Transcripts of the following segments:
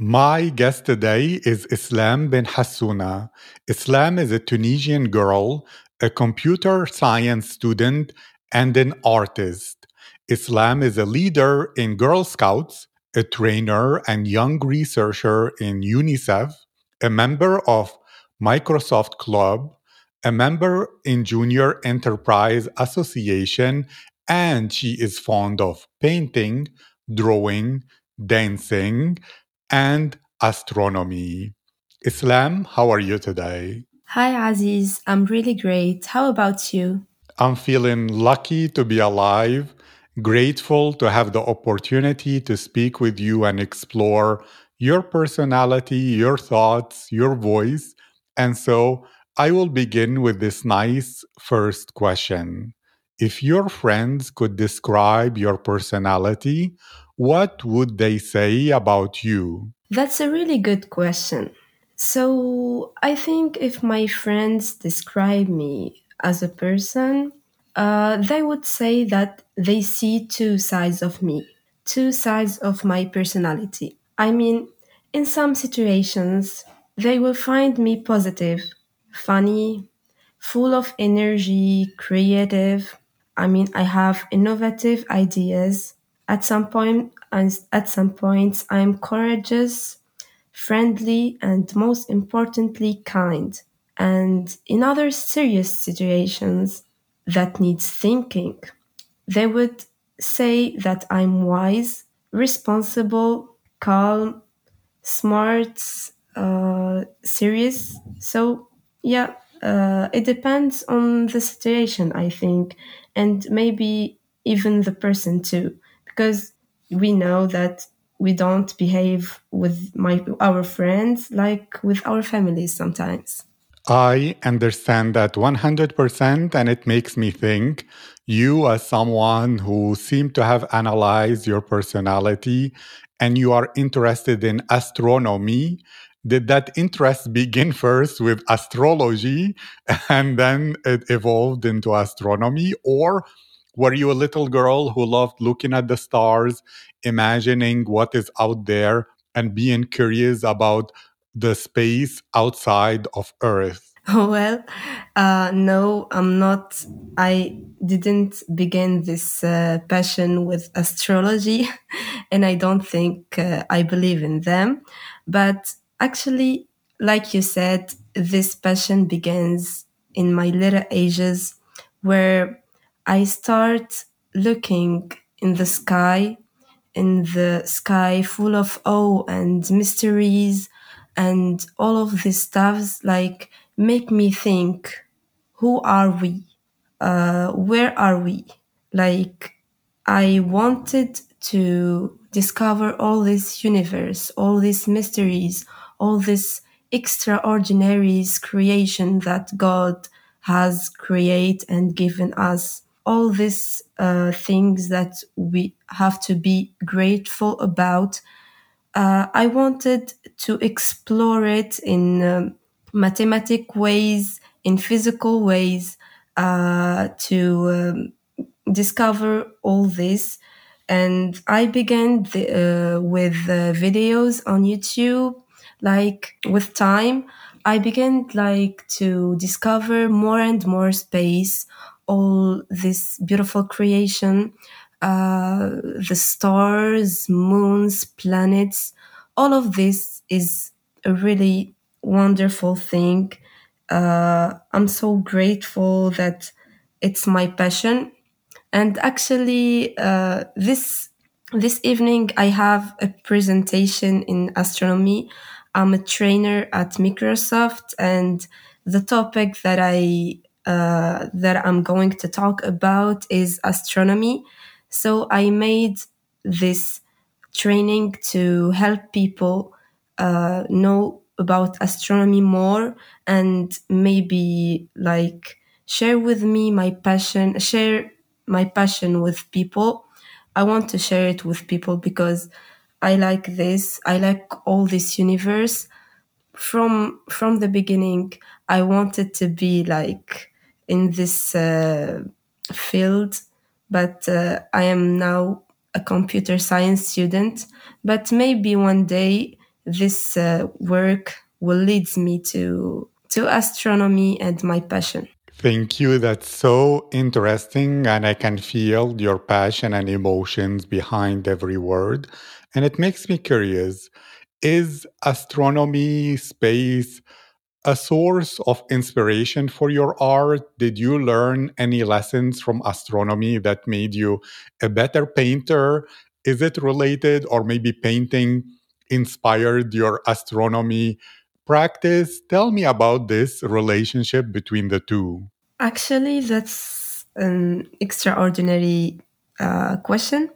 My guest today is Islem ben Hassouna. Islem is a Tunisian girl, a computer science student, and an artist. Islem is a leader in Girl Scouts, a trainer and young researcher in UNICEF, a member of Microsoft Club, a member in Junior Enterprise Association, and she is fond of painting, drawing, dancing, and astronomy. Islem, how are you today? Hi, Aziz. I'm really great. How about you? I'm feeling lucky to be alive, grateful to have the opportunity to speak with you and explore your personality, your thoughts, your voice. And so I will begin with this nice first question. If your friends could describe your personality, what would they say about you? That's a really good question. So, I think if my friends describe me as a person, uh, they would say that they see two sides of me, two sides of my personality. I mean, in some situations, they will find me positive, funny, full of energy, creative. I mean, I have innovative ideas. At some point, at some points, I'm courageous, friendly, and most importantly, kind. And in other serious situations that needs thinking, they would say that I'm wise, responsible, calm, smart, uh, serious. So yeah, uh, it depends on the situation, I think, and maybe even the person too, because we know that we don't behave with my our friends like with our families sometimes. I understand that 100%, and it makes me think you, as someone who seem to have analyzed your personality and you are interested in astronomy, did that interest begin first with astrology and then it evolved into astronomy? Or were you a little girl who loved looking at the stars, imagining what is out there, and being curious about the space outside of Earth? Well, uh, no, I'm not. I didn't begin this uh, passion with astrology, and I don't think uh, I believe in them. But actually, like you said, this passion begins in my later ages where I start looking in the sky, in the sky full of awe and mysteries and all of these stuffs like make me think who are we? Uh, where are we? Like i wanted to discover all this universe all these mysteries all this extraordinary creation that god has created and given us all these uh, things that we have to be grateful about uh, I wanted to explore it in um, mathematic ways, in physical ways, uh, to um, discover all this. And I began the, uh, with uh, videos on YouTube. Like with time, I began like to discover more and more space, all this beautiful creation uh, the stars, moons, planets, all of this is a really wonderful thing. uh, I'm so grateful that it's my passion. And actually, uh, this this evening I have a presentation in astronomy. I'm a trainer at Microsoft, and the topic that I uh, that I'm going to talk about is astronomy. So I made this training to help people uh, know about astronomy more and maybe like share with me my passion, share my passion with people. I want to share it with people because I like this. I like all this universe. From from the beginning, I wanted to be like in this uh, field, but uh, I am now a computer science student. But maybe one day this uh, work will lead me to to astronomy and my passion. Thank you. That's so interesting. And I can feel your passion and emotions behind every word. And it makes me curious is astronomy, space, a source of inspiration for your art? Did you learn any lessons from astronomy that made you a better painter? Is it related, or maybe painting inspired your astronomy practice? Tell me about this relationship between the two. Actually, that's an extraordinary uh, question.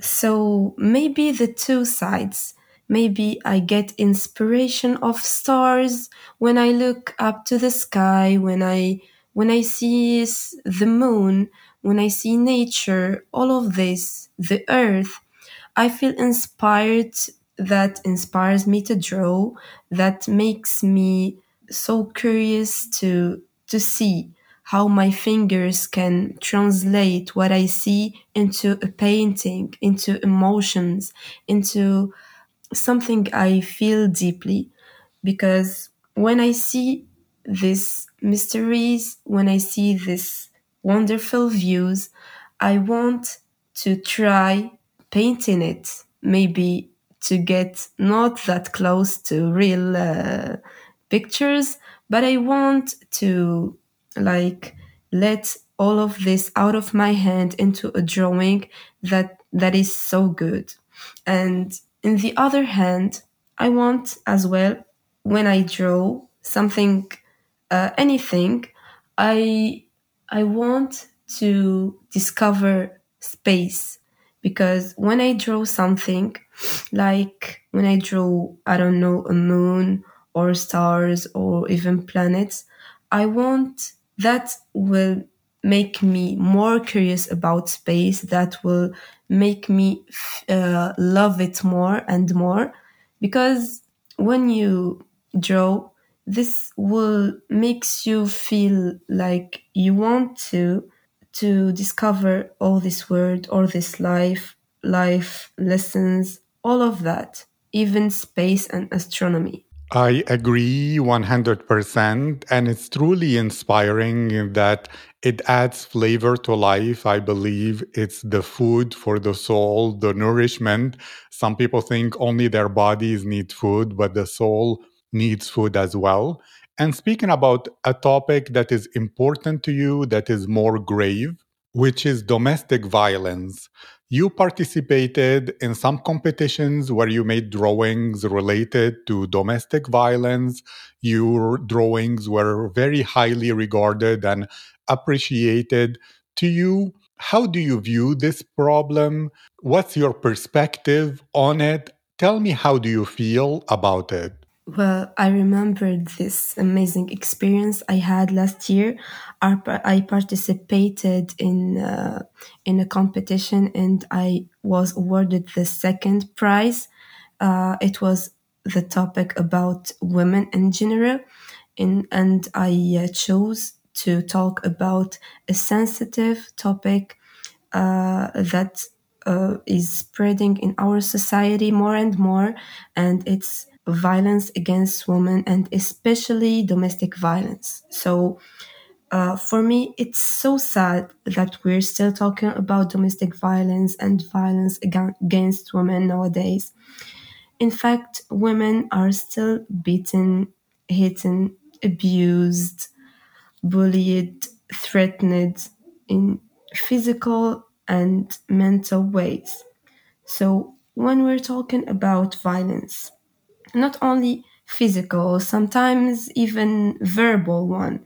So maybe the two sides. Maybe I get inspiration of stars when I look up to the sky, when I when I see the moon, when I see nature, all of this, the earth. I feel inspired that inspires me to draw, that makes me so curious to to see how my fingers can translate what I see into a painting, into emotions, into something I feel deeply. Because when I see these mysteries, when I see these wonderful views, I want to try painting it, maybe to get not that close to real uh, pictures, but I want to like let all of this out of my hand into a drawing that that is so good. And in the other hand, I want as well when I draw something, uh, anything, I I want to discover space because when I draw something, like when I draw, I don't know, a moon or stars or even planets, I want that will make me more curious about space, that will make me uh, love it more and more. Because when you draw, this will makes you feel like you want to to discover all this world, all this life, life lessons, all of that, even space and astronomy. I agree 100%. And it's truly inspiring that it adds flavor to life. I believe it's the food for the soul, the nourishment. Some people think only their bodies need food, but the soul needs food as well. And speaking about a topic that is important to you, that is more grave, which is domestic violence. You participated in some competitions where you made drawings related to domestic violence. Your drawings were very highly regarded and appreciated. To you, how do you view this problem? What's your perspective on it? Tell me, how do you feel about it? Well, I remember this amazing experience I had last year. I participated in uh, in a competition and I was awarded the second prize. Uh, it was the topic about women in general, and I uh, chose to talk about a sensitive topic uh, that uh, is spreading in our society more and more, and it's violence against women and especially domestic violence. So, uh, for me, it's so sad that we're still talking about domestic violence and violence against women nowadays. In fact, women are still beaten, hidden, abused, bullied, threatened in physical and mental ways. So, when we're talking about violence, not only physical, sometimes even verbal one,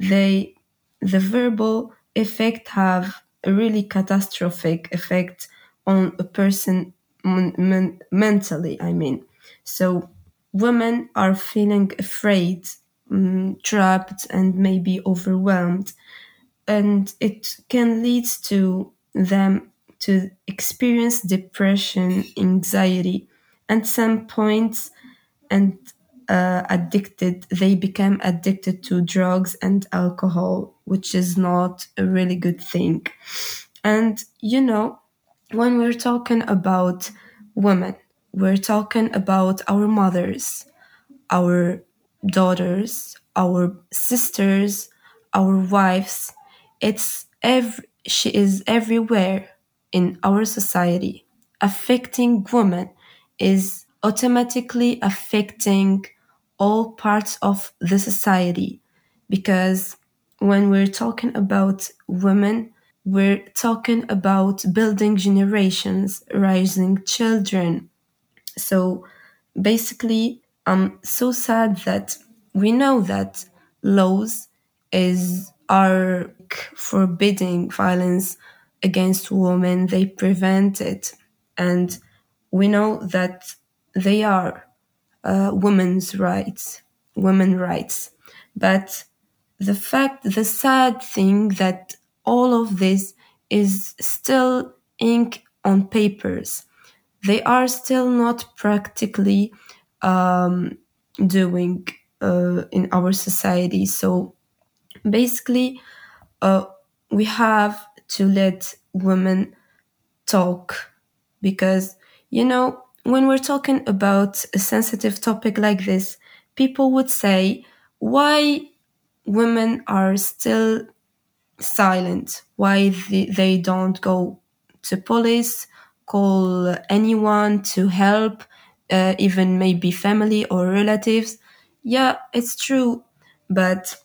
they the verbal effect have a really catastrophic effect on a person men- men- mentally i mean. So women are feeling afraid mm, trapped and maybe overwhelmed and it can lead to them to experience depression anxiety and some points and uh, addicted they become addicted to drugs and alcohol which is not a really good thing. And you know when we're talking about women we're talking about our mothers our daughters our sisters our wives. It's every she is everywhere in our society affecting women is automatically affecting all parts of the society because when we're talking about women we're talking about building generations raising children. So basically i'm so sad that we know that laws is are forbidding violence against women. They prevent it. And we know that they are uh, women's rights women rights but the fact the sad thing that all of this is still ink on papers they are still not practically um, doing uh, in our society. So basically, uh, we have to let women talk because, you know, when we're talking about a sensitive topic like this, people would say, why women are still silent, why they, don't go to police, call anyone to help, uh, even maybe family or relatives. Yeah, it's true, but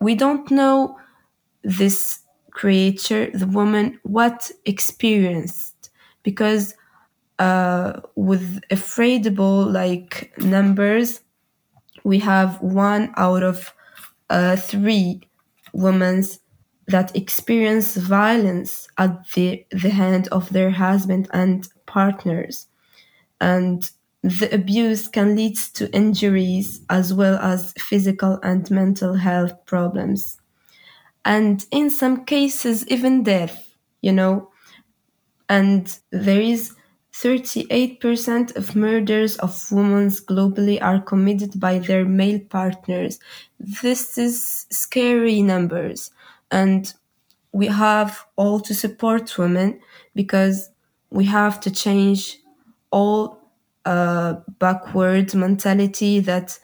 we don't know this creature, the woman, what experienced because uh, with afraidable like numbers, we have one out of uh, three women that experience violence at the, the hand of their husband and partners. And the abuse can lead to injuries as well as physical and mental health problems. And in some cases, even death, you know. And there is 38% of murders of women globally are committed by their male partners. This is scary numbers. And we have all to support women because we have to change all uh, backward mentality that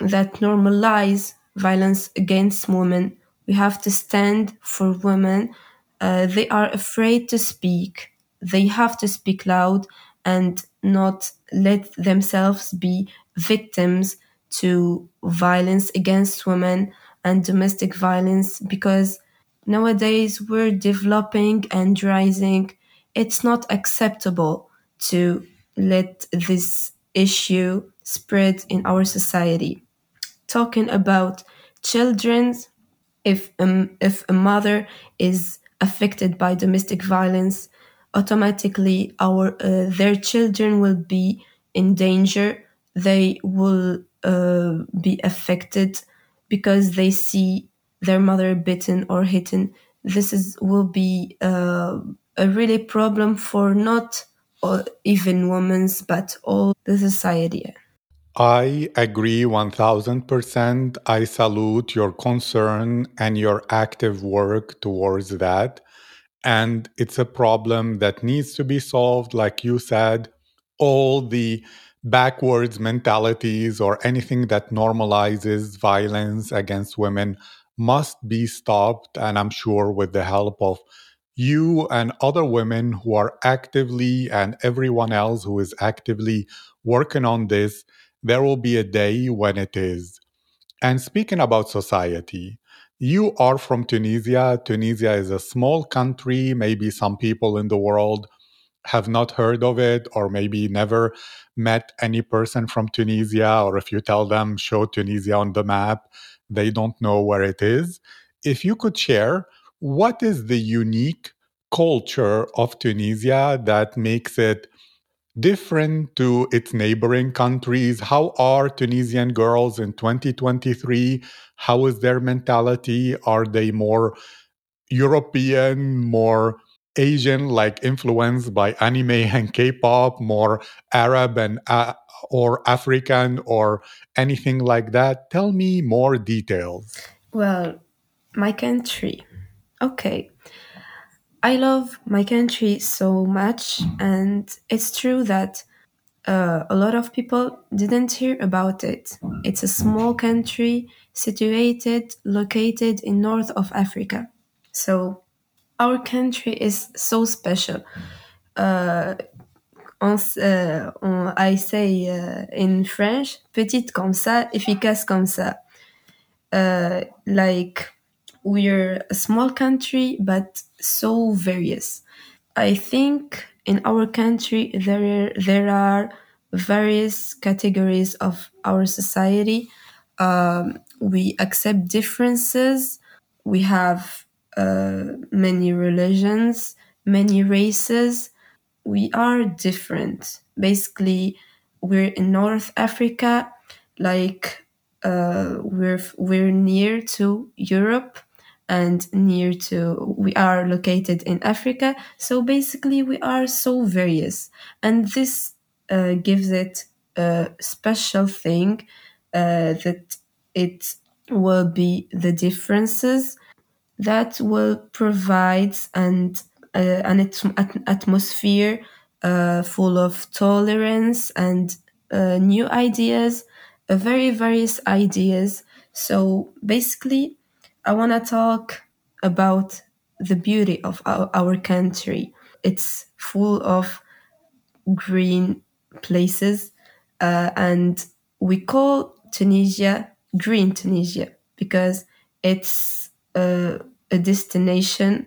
that normalize violence against women. We have to stand for women. Uh, they are afraid to speak. They have to speak loud and not let themselves be victims to violence against women and domestic violence because nowadays we're developing and rising. It's not acceptable to let this issue spread in our society. Talking about children's, if um, if a mother is affected by domestic violence, automatically our uh, their children will be in danger. They will uh, be affected because they see their mother bitten or hitten. This is will be uh, a really problem for not or even women's but all the society. I agree 1000%. I salute your concern and your active work towards that. And it's a problem that needs to be solved. Like you said, all the backwards mentalities or anything that normalizes violence against women must be stopped. And I'm sure with the help of you and other women who are actively and everyone else who is actively working on this, there will be a day when it is. And speaking about society, you are from Tunisia. Tunisia is a small country. Maybe some people in the world have not heard of it or maybe never met any person from Tunisia, or if you tell them, show Tunisia on the map, they don't know where it is. If you could share, what is the unique culture of Tunisia that makes it different to its neighboring countries? How are Tunisian girls in 2023? How is their mentality? Are they more European, more Asian, like influenced by anime and K-pop, more Arab and uh, or African or anything like that? Tell me more details. Well, my country. Okay. I love my country so much, and it's true that uh, a lot of people didn't hear about it. It's a small country situated, located in north of Africa. So our country is so special. Uh, on, uh, on, I say uh, in French, petite comme ça, efficace comme ça. Uh, like we're a small country, but so various. I think in our country there there are various categories of our society. Um, we accept differences. We have uh, many religions, many races. We are different. Basically, we're in North Africa, like uh, we're we're near to Europe and near to we are located in africa. So basically we are so various. And this uh, gives it a special thing uh, that it will be the differences that will provide and uh, an at- atmosphere uh, full of tolerance and uh, new ideas very various ideas. So basically I want to talk about the beauty of our, our country. It's full of green places, uh, and we call Tunisia Green Tunisia because it's uh, a destination.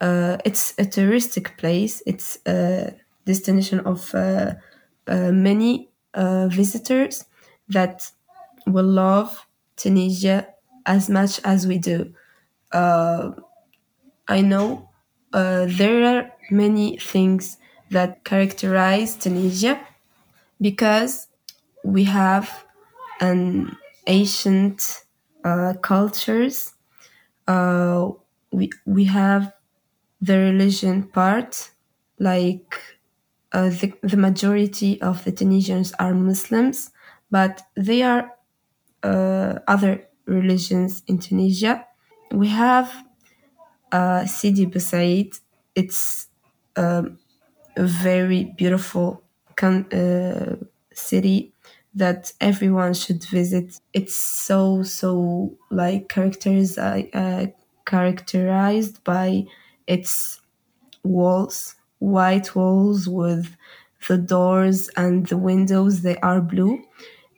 Uh, it's a touristic place. It's a destination of uh, uh, many uh, visitors that will love Tunisia as much as we do. Uh, I know uh, there are many things that characterize Tunisia because we have an ancient uh, cultures. Uh, we we have the religion part, like uh, the the majority of the Tunisians are Muslims, but they are uh, other religions in Tunisia. We have uh, Sidi Bou Said. It's um, a very beautiful uh, city that everyone should visit. It's so so like characters uh, characterized by its walls, white walls with the doors and the windows. They are blue.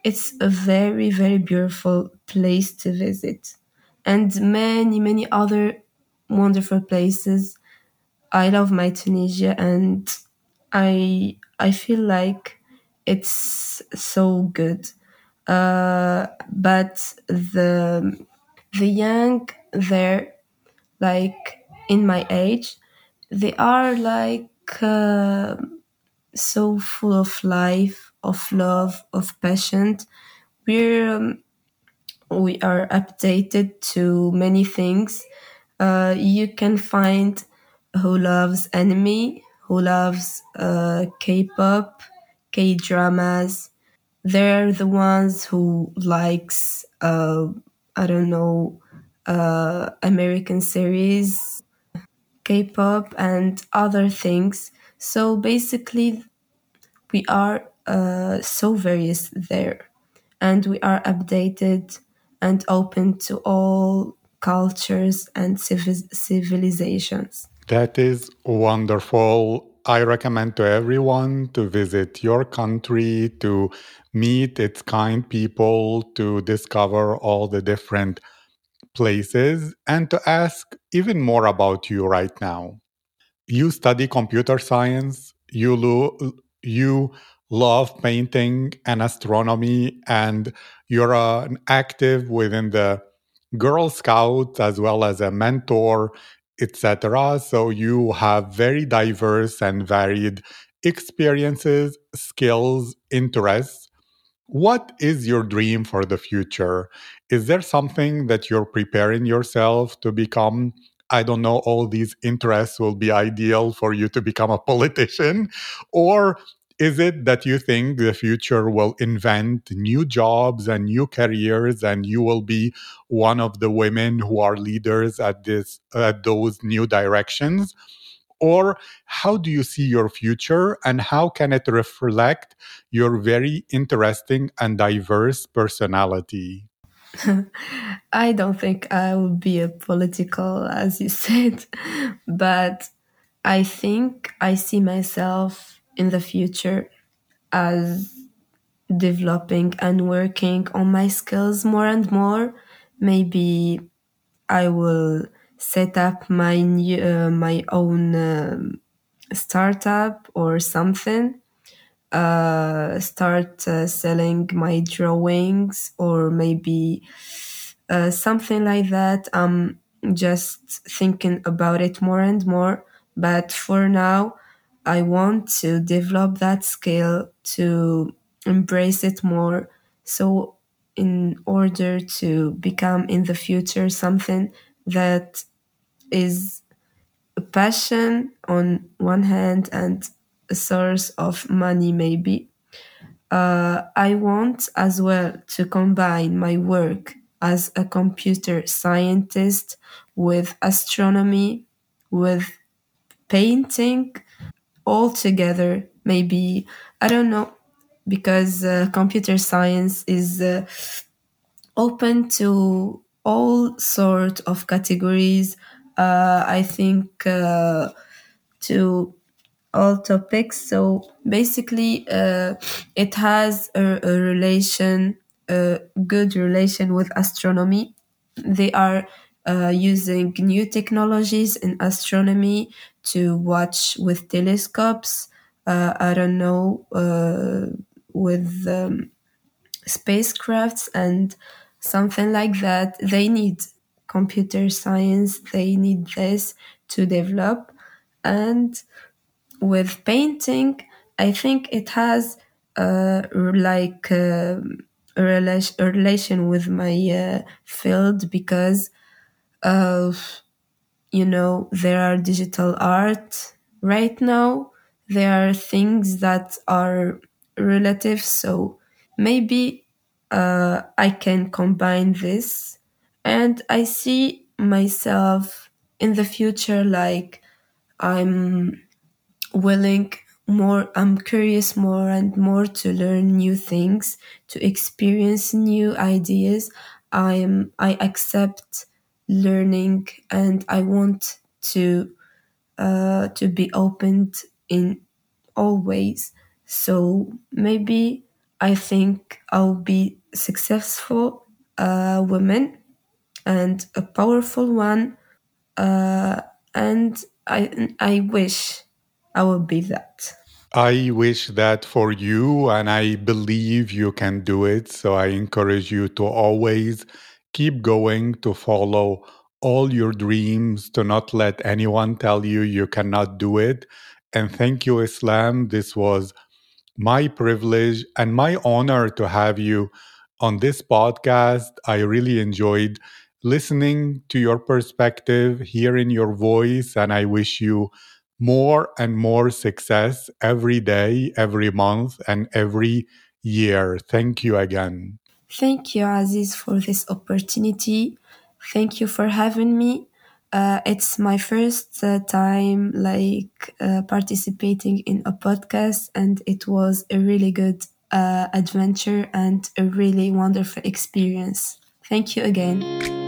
It's a very very beautiful place to visit, and many many other wonderful places. I love my Tunisia and I I feel like it's so good. Uh, but the the young there, like in my age, they are like uh, so full of life, of love, of passion. We're um, we are updated to many things. Uh, you can find who loves anime, who loves uh, K-pop, K-dramas. They're the ones who likes uh, I don't know uh, American series, K-pop, and other things. So basically, we are uh, so various there, and we are updated and open to all cultures and civilizations. That is wonderful. I recommend to everyone to visit your country, to meet its kind people, to discover all the different places, and to ask even more about you right now. You study computer science, you, lo- you love painting and astronomy, and you're uh, active within the Girl Scouts as well as a mentor, etc. So you have very diverse and varied experiences, skills, interests. What is your dream for the future? Is there something that you're preparing yourself to become? I don't know, all these interests will be ideal for you to become a politician? Or is it that you think the future will invent new jobs and new careers and you will be one of the women who are leaders at this at those new directions? Or how do you see your future and how can it reflect your very interesting and diverse personality? I don't think I will be a political, as you said, but I think I see myself in the future as developing and working on my skills more and more. Maybe I will set up my new, uh, my own um, startup or something. Uh, start uh, selling my drawings or maybe uh, something like that. I'm just thinking about it more and more. But for now, I want to develop that skill to embrace it more. So, in order to become in the future something that is a passion on one hand and a source of money, maybe. Uh, I want as well to combine my work as a computer scientist with astronomy, with painting, all together. Maybe, I don't know, because uh, computer science is uh, open to all sort of categories. Uh, I think uh, to all topics. So basically, uh, it has a, a, relation, a good relation with astronomy. They are uh, using new technologies in astronomy to watch with telescopes. Uh, I don't know, uh, with um, spacecrafts and something like that. They need computer science, they need this to develop. And with painting, I think it has uh, like uh, a, relation, a relation with my uh, field because, you know, there are digital art right now. There are things that are relative. So maybe uh, I can combine this. And I see myself in the future like I'm willing more i'm curious more and more to learn new things to experience new ideas i am i accept learning and i want to uh, to be opened in all ways so maybe i think i'll be successful uh, woman and a powerful one uh, and i i wish I will be that. I wish that for you, and I believe you can do it. So I encourage you to always keep going, to follow all your dreams, to not let anyone tell you you cannot do it. And thank you, Islem. This was my privilege and my honor to have you on this podcast. I really enjoyed listening to your perspective, hearing your voice, and I wish you more and more success every day, every month, and every year. Thank you again. Thank you, Aziz, for this opportunity. Thank you for having me. Uh, it's my first uh, time like uh, participating in a podcast and it was a really good uh, adventure and a really wonderful experience thank you again